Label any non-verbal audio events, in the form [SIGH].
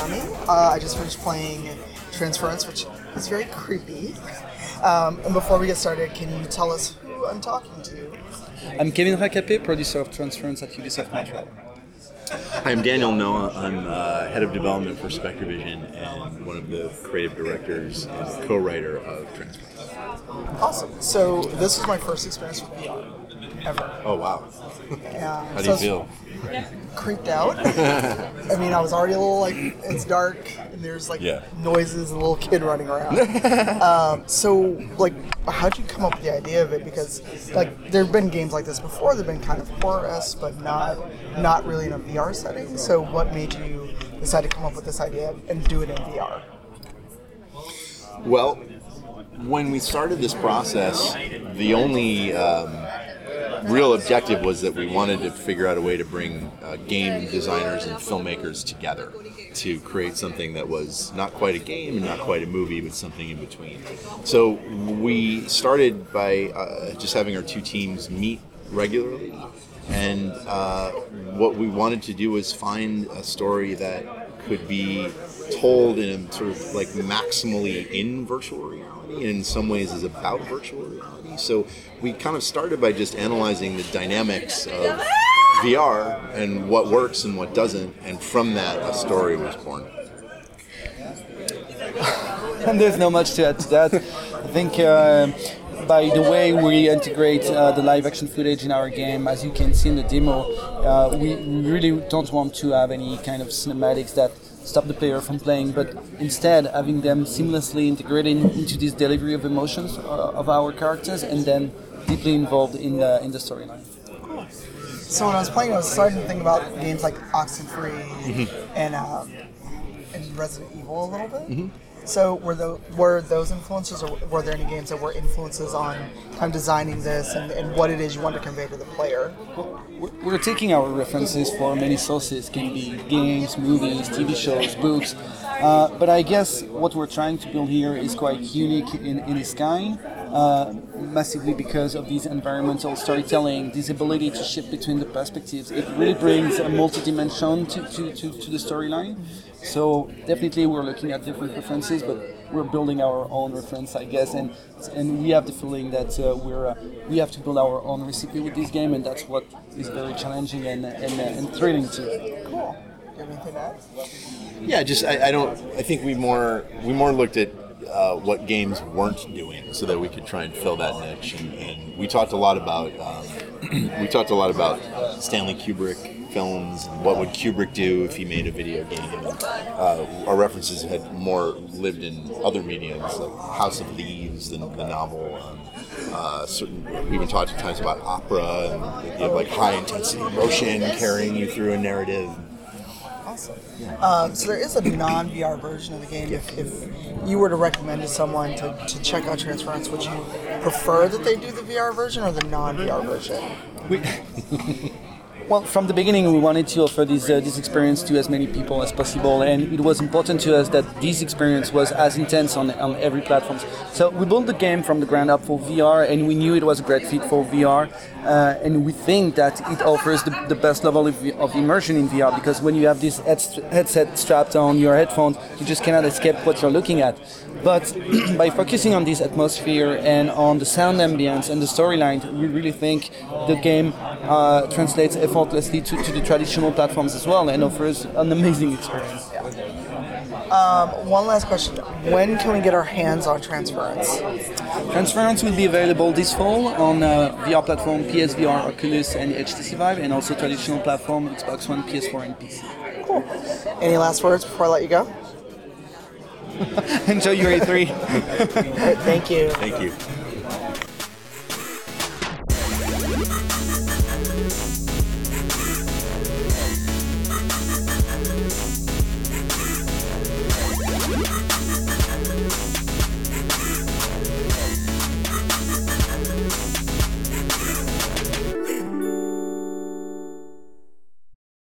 fun. Uh, I just finished playing Transference, which is very creepy. Um, and before we get started, can you tell us who I'm talking to? I'm Kevin Racapé, producer of Transference at Ubisoft Montreal. Hi, I'm Daniel Noah. I'm uh, head of development for SpectreVision and one of the creative directors and co-writer of Transference. Awesome. So this is my first experience with VR ever. Oh wow! Yeah. How do so you feel? Creeped out. I mean, I was already a little like it's dark and there's like Yeah. noises and a little kid running around. [LAUGHS] um, so like, how'd you come up with the idea of it? Because like there have been games like this before. They've been kind of horror-esque, but not not really in a VR setting. So what made you decide to come up with this idea and do it in VR? Well, when we started this process, the only um, real objective was that we wanted to figure out a way to bring uh, game designers and filmmakers together to create something that was not quite a game and not quite a movie, but something in between. So we started by uh, just having our two teams meet regularly. And uh, what we wanted to do was find a story that could be told in sort of like maximally in virtual reality and in some ways is about virtual reality. So we kind of started by just analyzing the dynamics of VR and what works and what doesn't, and from that a story was born. [LAUGHS] And there's not much to add to that. I think uh, by the way we integrate uh, the live action footage in our game, as you can see in the demo, uh, we really don't want to have any kind of cinematics that stop the player from playing, but instead having them seamlessly integrated into this delivery of emotions uh, of our characters and then deeply involved in the, in the storyline. So when I was playing, I was starting to think about games like Oxenfree and um, and Resident Evil a little bit. So were the were those influences, or were there any games that were influences on kind of designing this and, and what it is you want to convey to the player? We're- taking our references for many sources, can be games, movies, TV shows, books. Uh, but I guess what we're trying to build here is quite unique in, in its kind, uh, massively because of this environmental storytelling, this ability to shift between the perspectives. It really brings a multi-dimension to, to, to, to the storyline. So definitely we're looking at different references, but we're building our own reference, I guess, and and we have the feeling that uh, we're uh, we have to build our own recipe with this game, and that's what is very challenging and and, and thrilling too. Cool. You anything add? Yeah, just I, I don't. I think we more we more looked at uh, what games weren't doing, so that we could try and fill that niche. And, and we talked a lot about um, we talked a lot about Stanley Kubrick films and what would Kubrick do if he made a video game. And, uh, our references had more lived in other mediums like House of Leaves, the, the novel. Um, uh, certain, we even talked at times about opera and idea of like high intensity emotion carrying you through a narrative. Awesome. Um, so there is a non-VR version of the game. If, if you were to recommend to someone to, to check out Transference, would you prefer that they do the VR version or the non-VR version? We, [LAUGHS] well, from the beginning, we wanted to offer this uh, this experience to as many people as possible, and it was important to us that this experience was as intense on, on every platform. So we built the game from the ground up for VR, and we knew it was a great fit for VR, uh, and we think that it offers the, the best level of, of immersion in VR because when you have this head, headset strapped on your headphones, you just cannot escape what you're looking at. But [CLEARS THROAT] by focusing on this atmosphere and on the sound ambience and the storyline, we really think the game uh, translates effortlessly to, to the traditional platforms as well and offers an amazing experience. Yeah. Um, one last question. When can we get our hands on Transference? Transference will be available this fall on uh, VR platform PSVR, Oculus, and HTC Vive, and also traditional platform Xbox One, PS4, and PC. Cool. Any last words before I let you go? [LAUGHS] Enjoy your E3. right, [LAUGHS] thank you. Thank you.